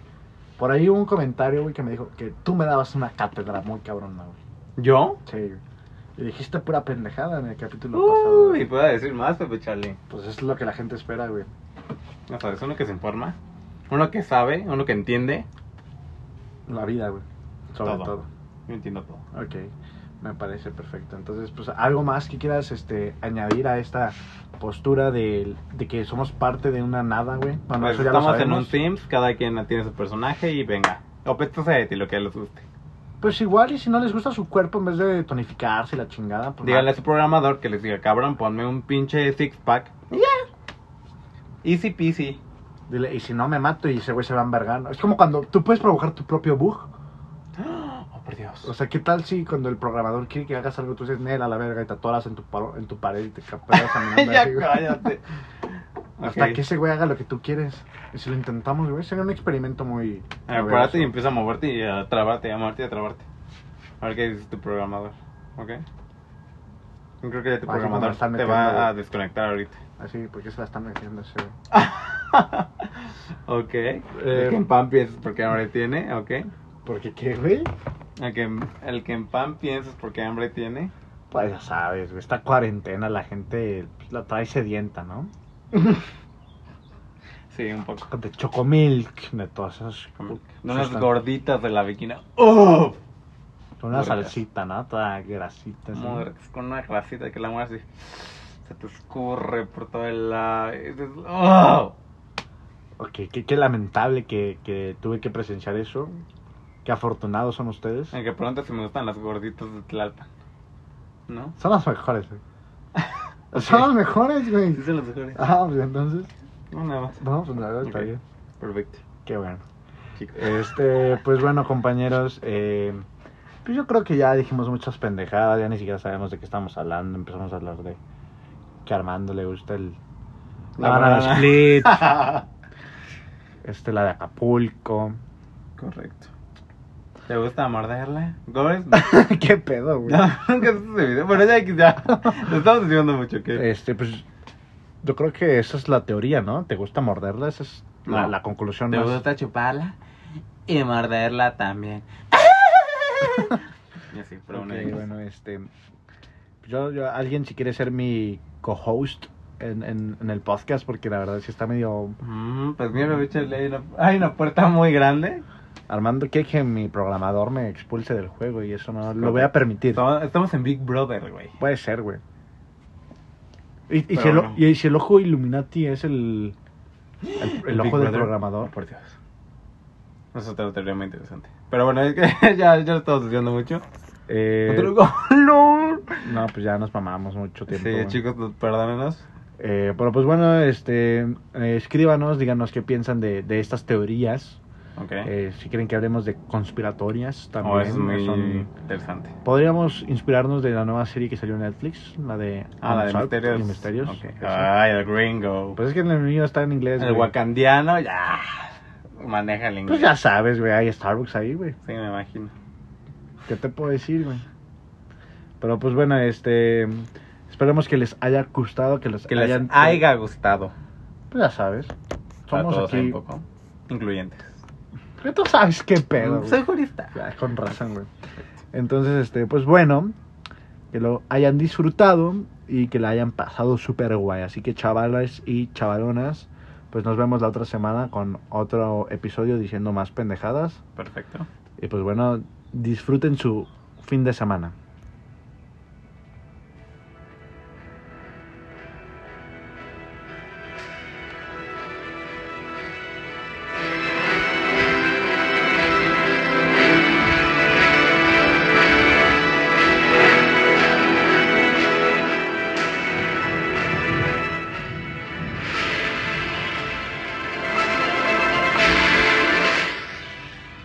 Por ahí hubo un comentario, güey, que me dijo que tú me dabas una cátedra muy cabrona, güey. ¿Yo? Sí, güey. Y dijiste pura pendejada en el capítulo pasado. Uy, puedo decir más, Pepe Charlie. Pues es lo que la gente espera, güey. No sabes, uno que se informa, uno que sabe, uno que entiende. La vida, güey. Sobre Todo. todo. Yo entiendo todo. Ok, me parece perfecto. Entonces, pues algo más que quieras este, añadir a esta postura de, de que somos parte de una nada, güey. Bueno, Pues eso ya lo estamos en un. Sims, cada quien tiene su personaje y venga. O Pet Society, lo que les guste. Pues igual, y si no les gusta su cuerpo, en vez de tonificarse y la chingada, pues Díganle a su programador que les diga, cabrón, ponme un pinche six pack. Ya. Easy peasy. Dile, y si no me mato y ese güey se va a envergar. Es como cuando tú puedes provocar tu propio bug. Por Dios. O sea, ¿qué tal si cuando el programador quiere que hagas algo, tú dices, Nel, a la verga, y te atoras en tu, paro- en tu pared y te capeas caminando ya así, cállate. Hasta Ok. que ese güey haga lo que tú quieres. Y si lo intentamos, güey, sería un experimento muy... Acuérdate y novedoso. empieza a moverte y a trabarte, y a moverte y a trabarte. A ver qué dice tu programador. ¿Ok? Yo creo que tu Así como programador te metiendo, va a güey. desconectar ahorita. Así, porque se la están metiendo ese güey. ok. Eh, que en pan piensas porque hambre tiene, ok. ¿Porque qué, güey? El que, el que en pan piensas porque hambre tiene. Pues ya sabes, esta cuarentena la gente pues, la trae sedienta, ¿no? Sí, un poco. De chocomilk, de todas esas... Pues, Unas gorditas de la viquina. ¡Oh! Con una salsita, ¿no? Toda grasita. así. Madre, con una grasita que la mueres así. Se te escurre por todo el lado. y dices, ¡Oh! Ok, qué, qué lamentable que, que tuve que presenciar eso. Qué afortunados son ustedes. En que pronto si me gustan las gorditas de Tlalpan. ¿No? Son las mejores, güey. Son las mejores, güey. Sí, son las mejores. Ah, pues entonces... No, nada más. No, pues está bien. Perfecto. Qué bueno. Chicos. Este, pues bueno, compañeros, eh, pues yo creo que ya dijimos muchas pendejadas, ya ni siquiera sabemos de qué estamos hablando, empezamos a hablar de que a Armando le gusta el la, La banana banana. split, este la de Acapulco. Correcto. ¿Te gusta morderla? ¿Gores? ¿Qué pedo, güey? No, nunca video. Bueno, ya, ya. Lo estamos diciendo mucho, ¿qué? Este, pues yo creo que esa es la teoría, ¿no? ¿Te gusta morderla? Esa es la, No. la conclusión ¿Te más. gusta chuparla? Y morderla también. y así, pero una Ok, vez. bueno, este, yo, yo, alguien si quiere ser mi co-host en, en, en el podcast, porque la verdad sí está medio... Mm, pues mira, bicho, hay una, hay una puerta muy grande. Armando quiere que mi programador me expulse del juego y eso no lo voy a permitir. Estamos, en Big Brother, güey. Puede ser, güey. Y, si el, o- bueno. y si el ojo Illuminati es el, el, el Big ojo del Brother. programador. Por Dios. Eso te lo tendría muy interesante. Pero bueno, es que ya, ya lo estamos diciendo mucho. Eh, Otro gol. no, pues ya nos mamamos mucho tiempo. Sí, güey. chicos, pues, perdónenos. Eh, pero pues bueno, este, eh, escríbanos, díganos qué piensan de, de estas teorías. Eh, si quieren que hablemos de conspiratorias también. oh, es muy son- interesante. Podríamos inspirarnos de la nueva serie que salió en Netflix, la de Ah, la de misterios. y Misterios. Ay, el gringo. Pues es que el mío está en inglés. el güey. wakandiano, ya. Maneja el inglés. Pues ya sabes, güey, hay Starbucks ahí, güey. Sí, me imagino. ¿Qué te puedo decir, güey? Pero pues bueno, este... Esperemos que les haya gustado, que les Que les haya gustado. Pues ya sabes. Somos aquí... un poco. Incluyentes. Pero Tú sabes qué pedo, güey. Soy jurista. Ya, con razón, güey. Entonces, este, pues bueno, que lo hayan disfrutado y que la hayan pasado súper guay. Así que chavalas y chavalonas, pues nos vemos la otra semana con otro episodio diciendo más pendejadas. Perfecto. Y pues bueno, disfruten su fin de semana.